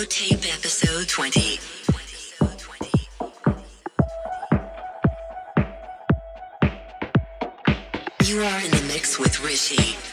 Tape Episode 20. You are in the mix with Rishe.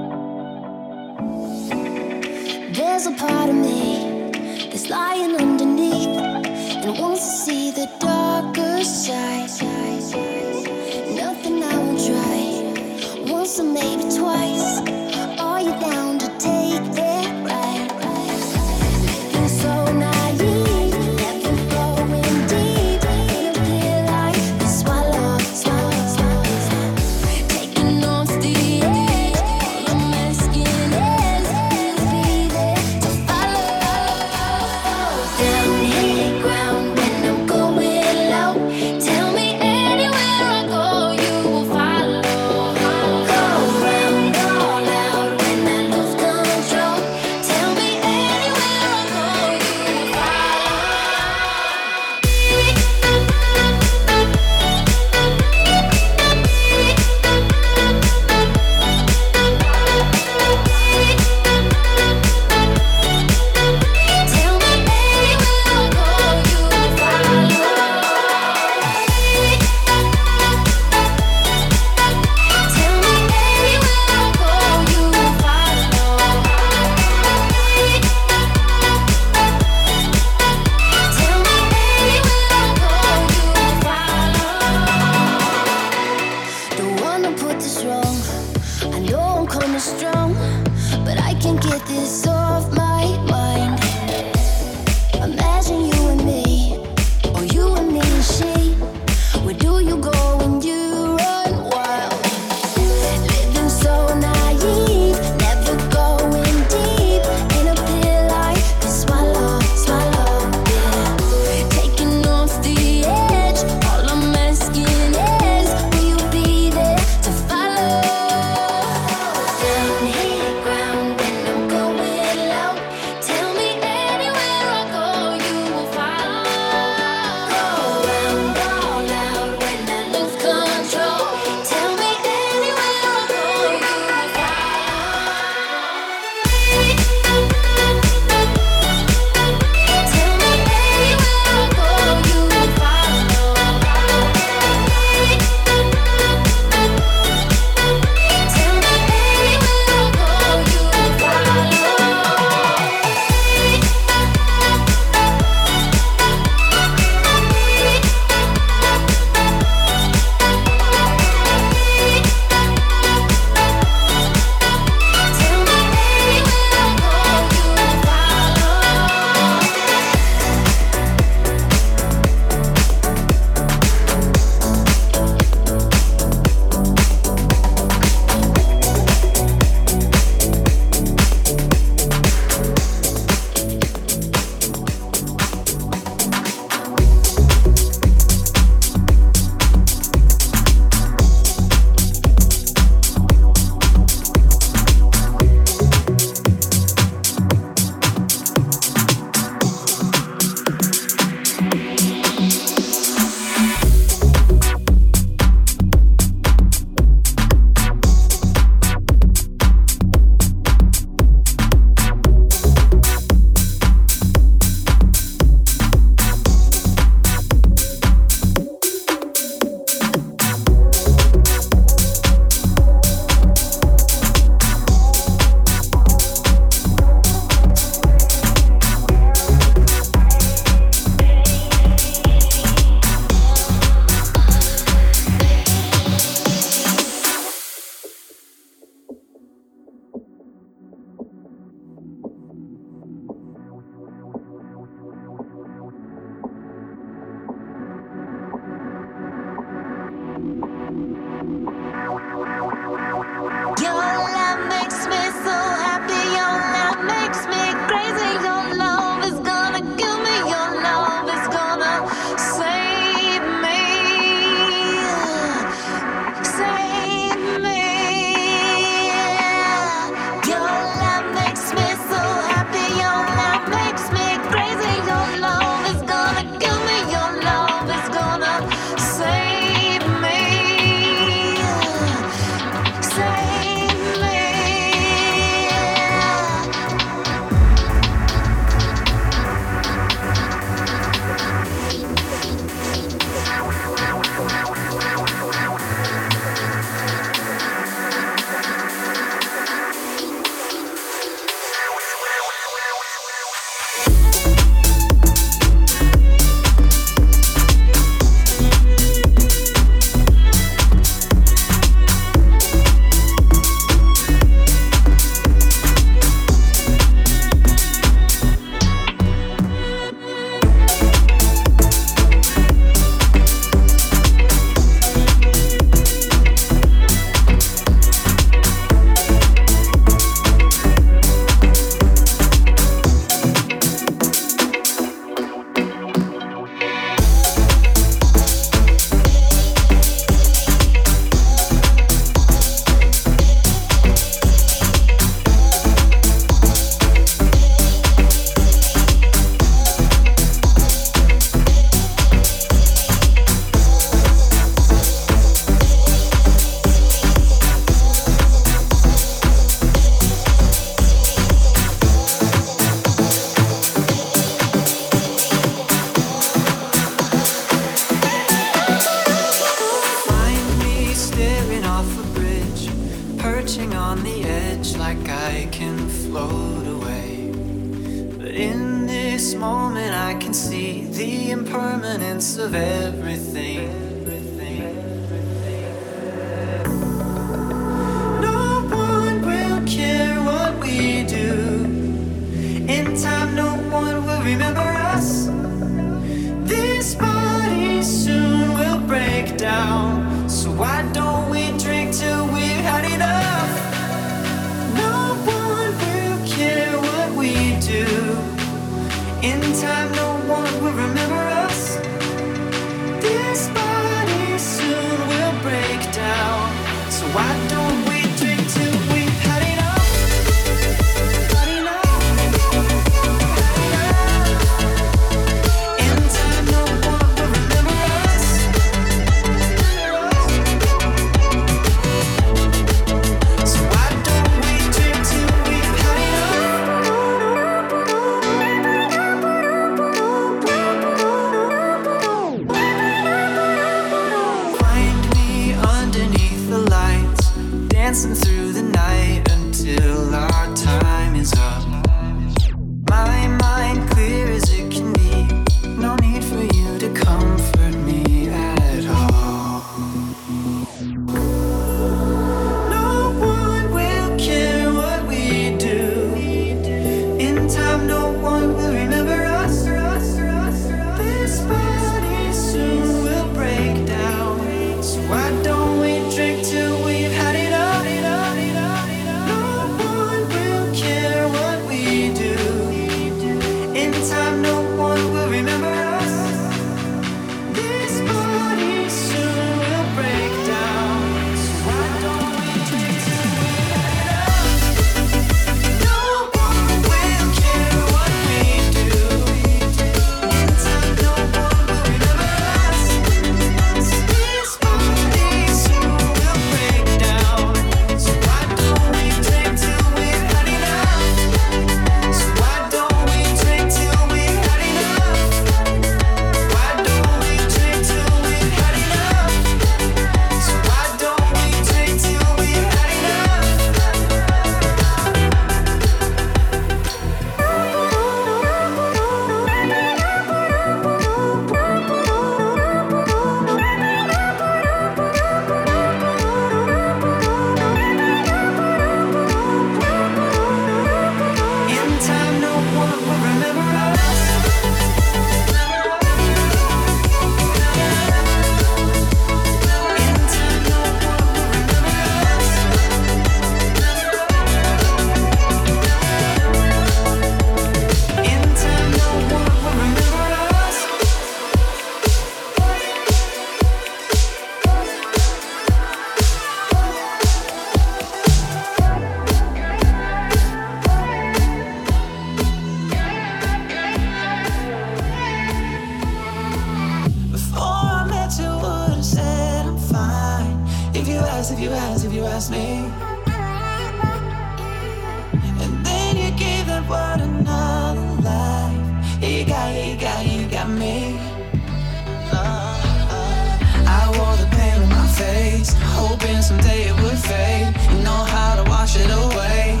someday it would fade. You know how to wash it away.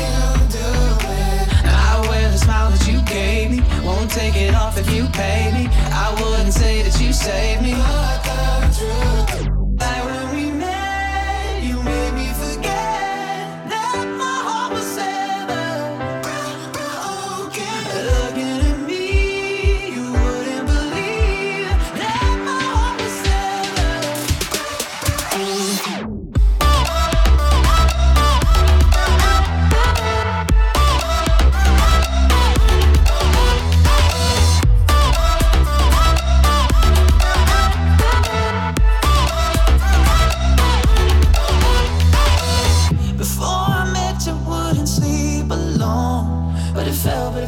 You do. I wear the smile that you gave me. Won't take it off if you pay me.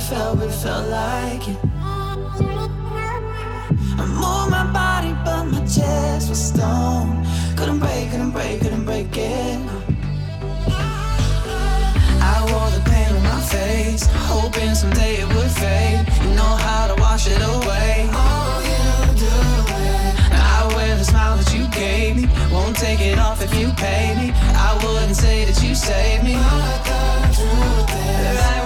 felt but felt like it. I moved my body, but my chest was stone. Couldn't break, couldn't break, couldn't break it. I wore the pain on my face, hoping someday it would fade. You know how to wash it away. Oh, you do it. I wear the smile that you gave me. Won't take it off if you pay me. I wouldn't say that you saved me. But the truth is.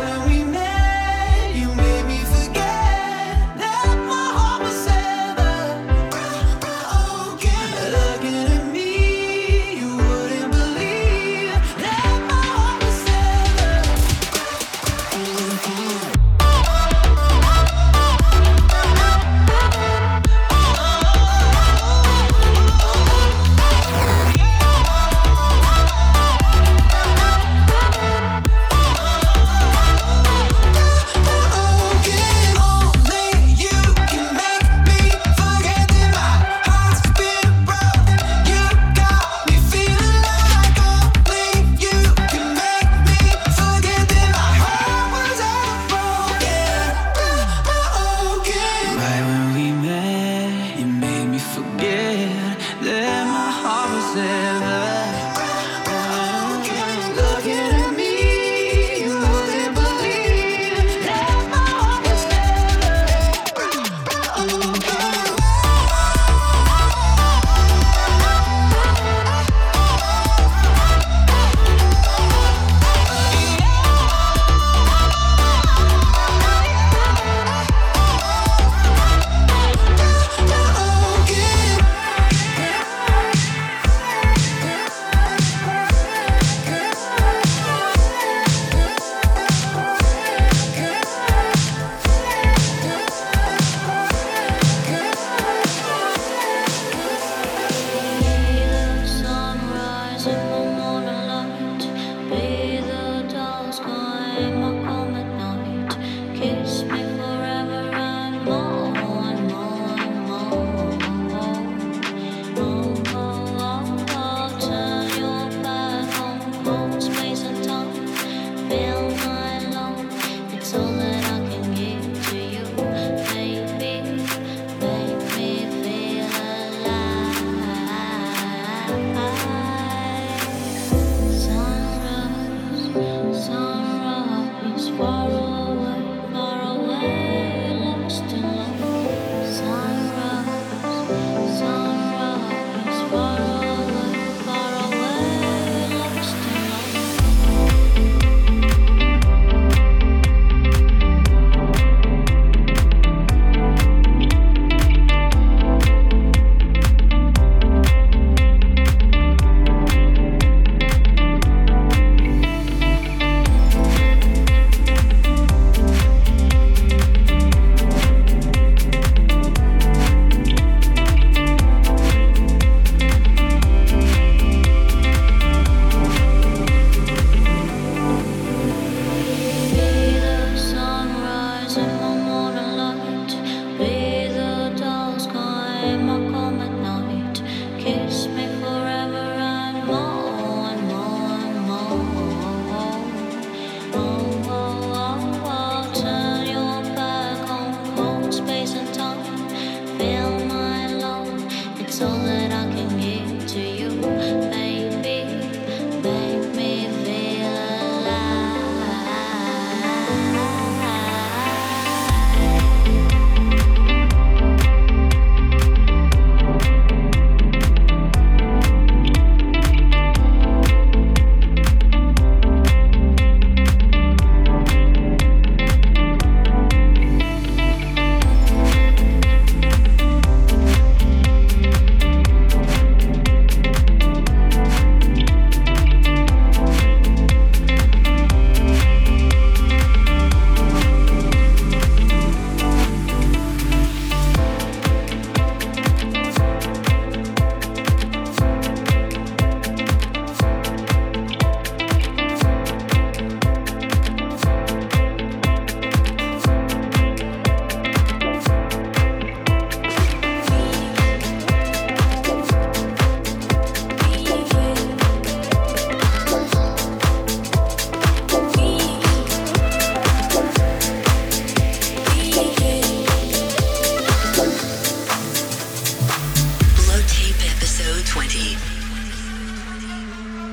2020.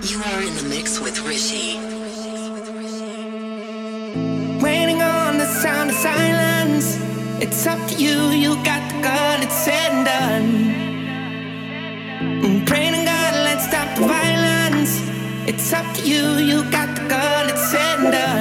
You are in the mix with Rishe. Waiting on the sound of silence. It's up to you, you got the gun, it's said and done. Mm, praying to God, let's stop the violence. It's up to you, you got the gun, it's said and done.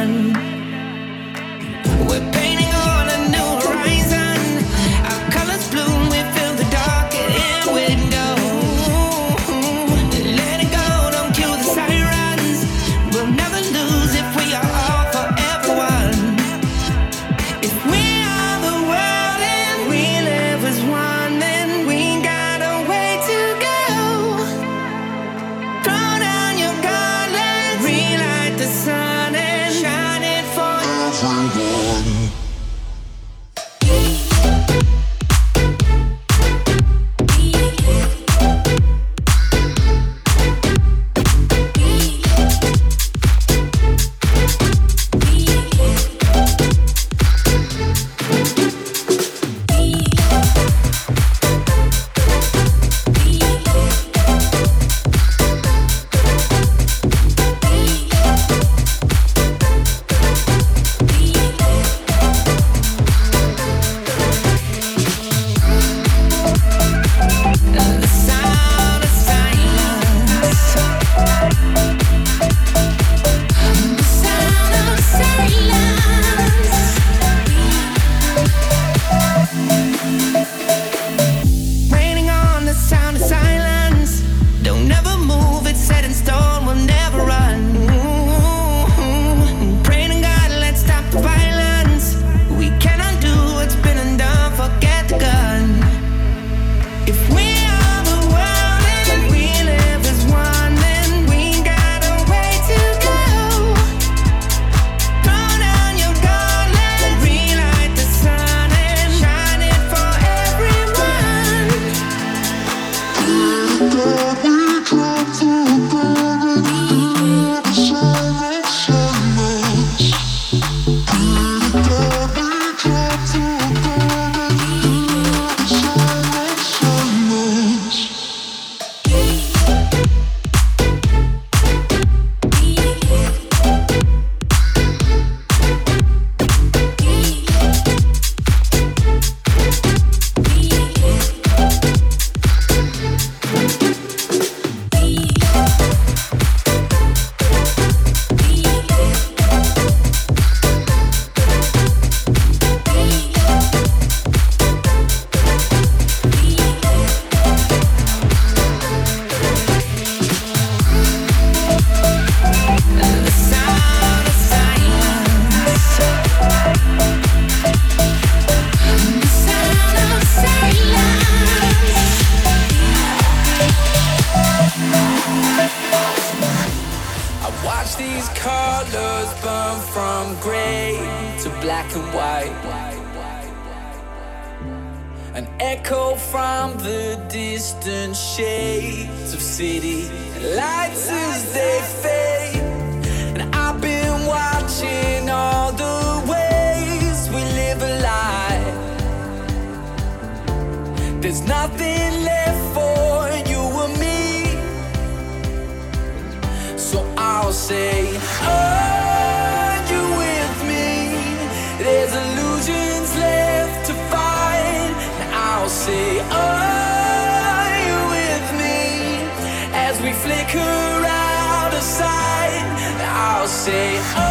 say, oh.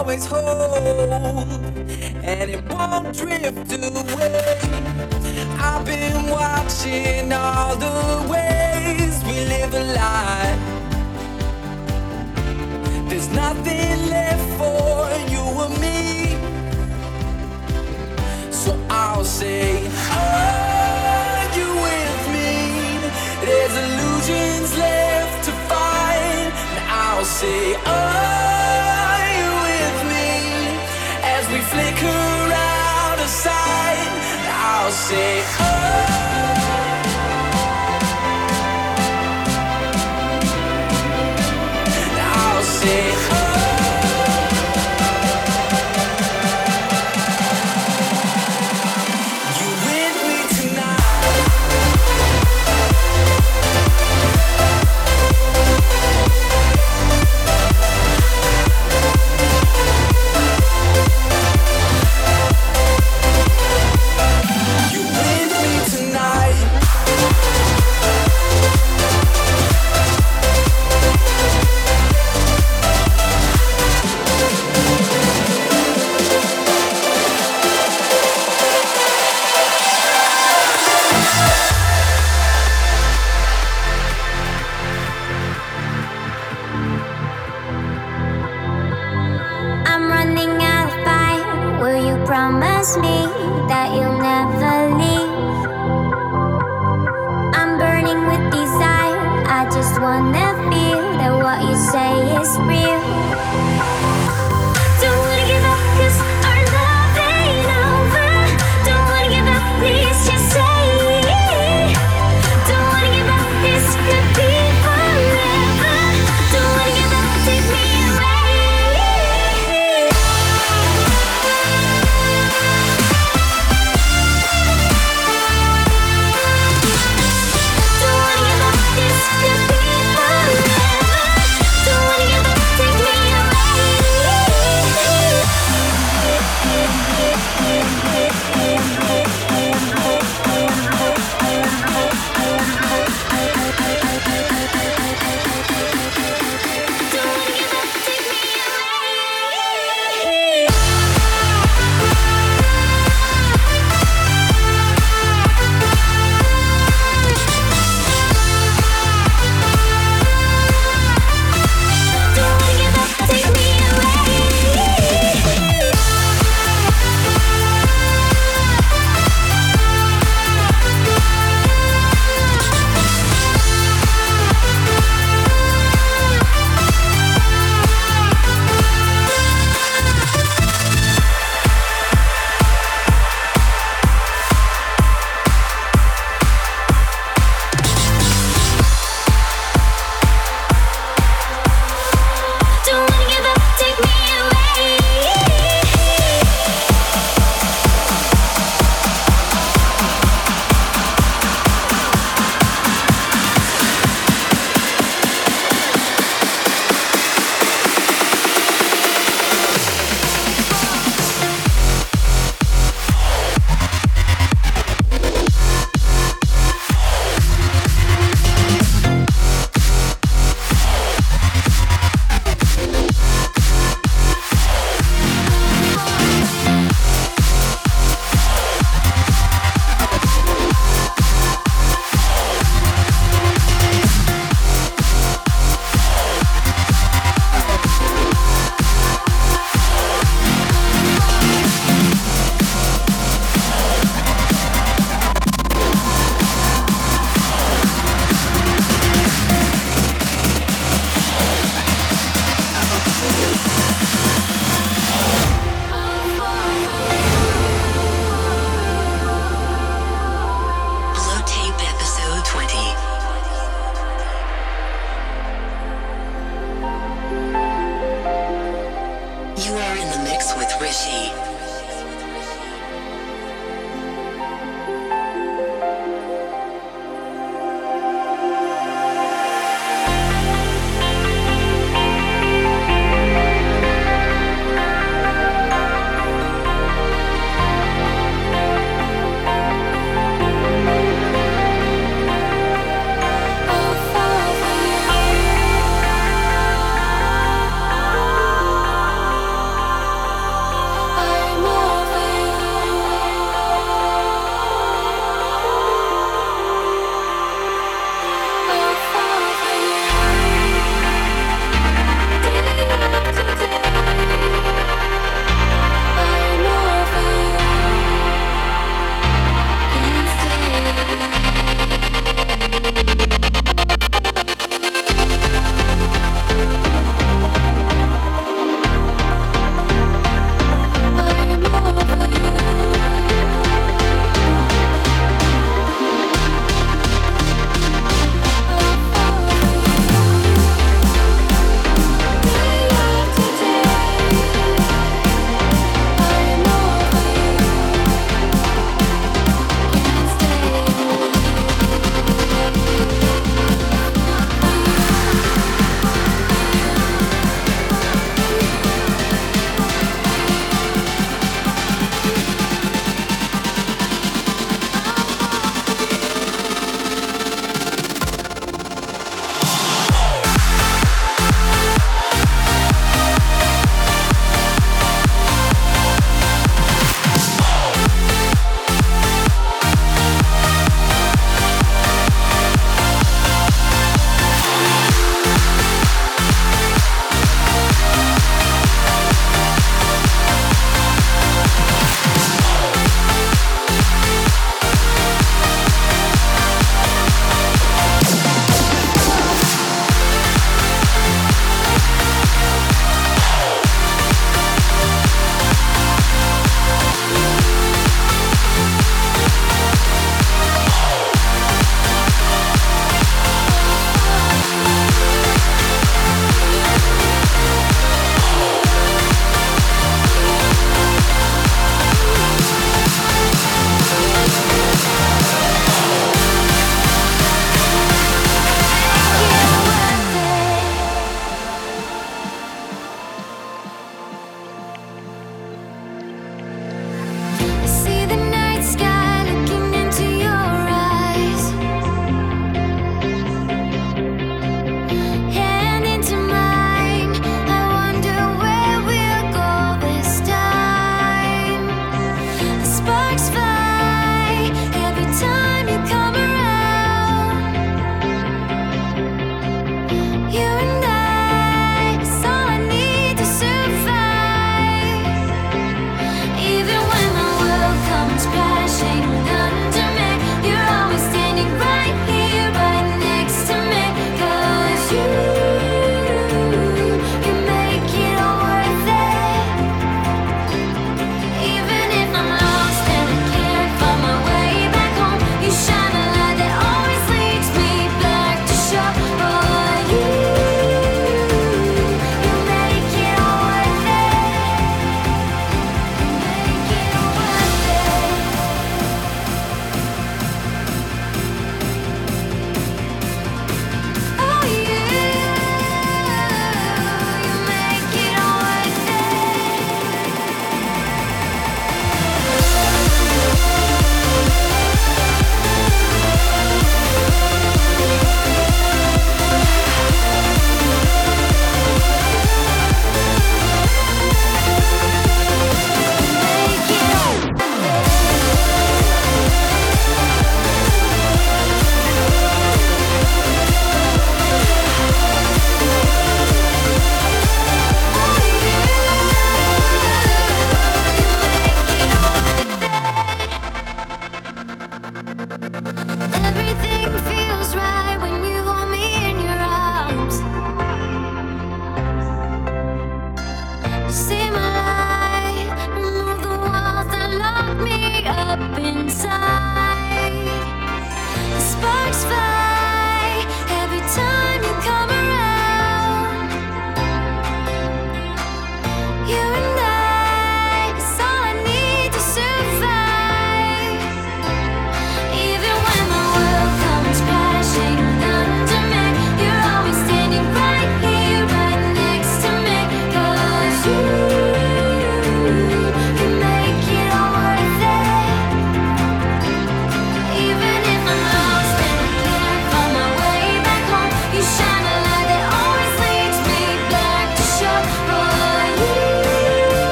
always hold, and it won't drift away. I've been watching all the ways we live a lie. There's nothing left for you and me, so I'll say, Are you with me? There's illusions left to find, and I'll say, Oh. Flicker out of sight, I'll say,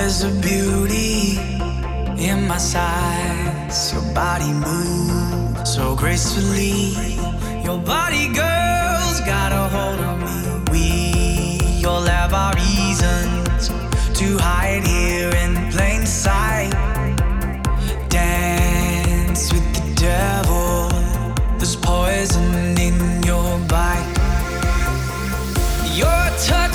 There's a beauty in my size. Your body moves so gracefully. Your body, girl, got a hold on me. We all have our reasons to hide here in plain sight. Dance with the devil. There's poison in your bite. Your touch.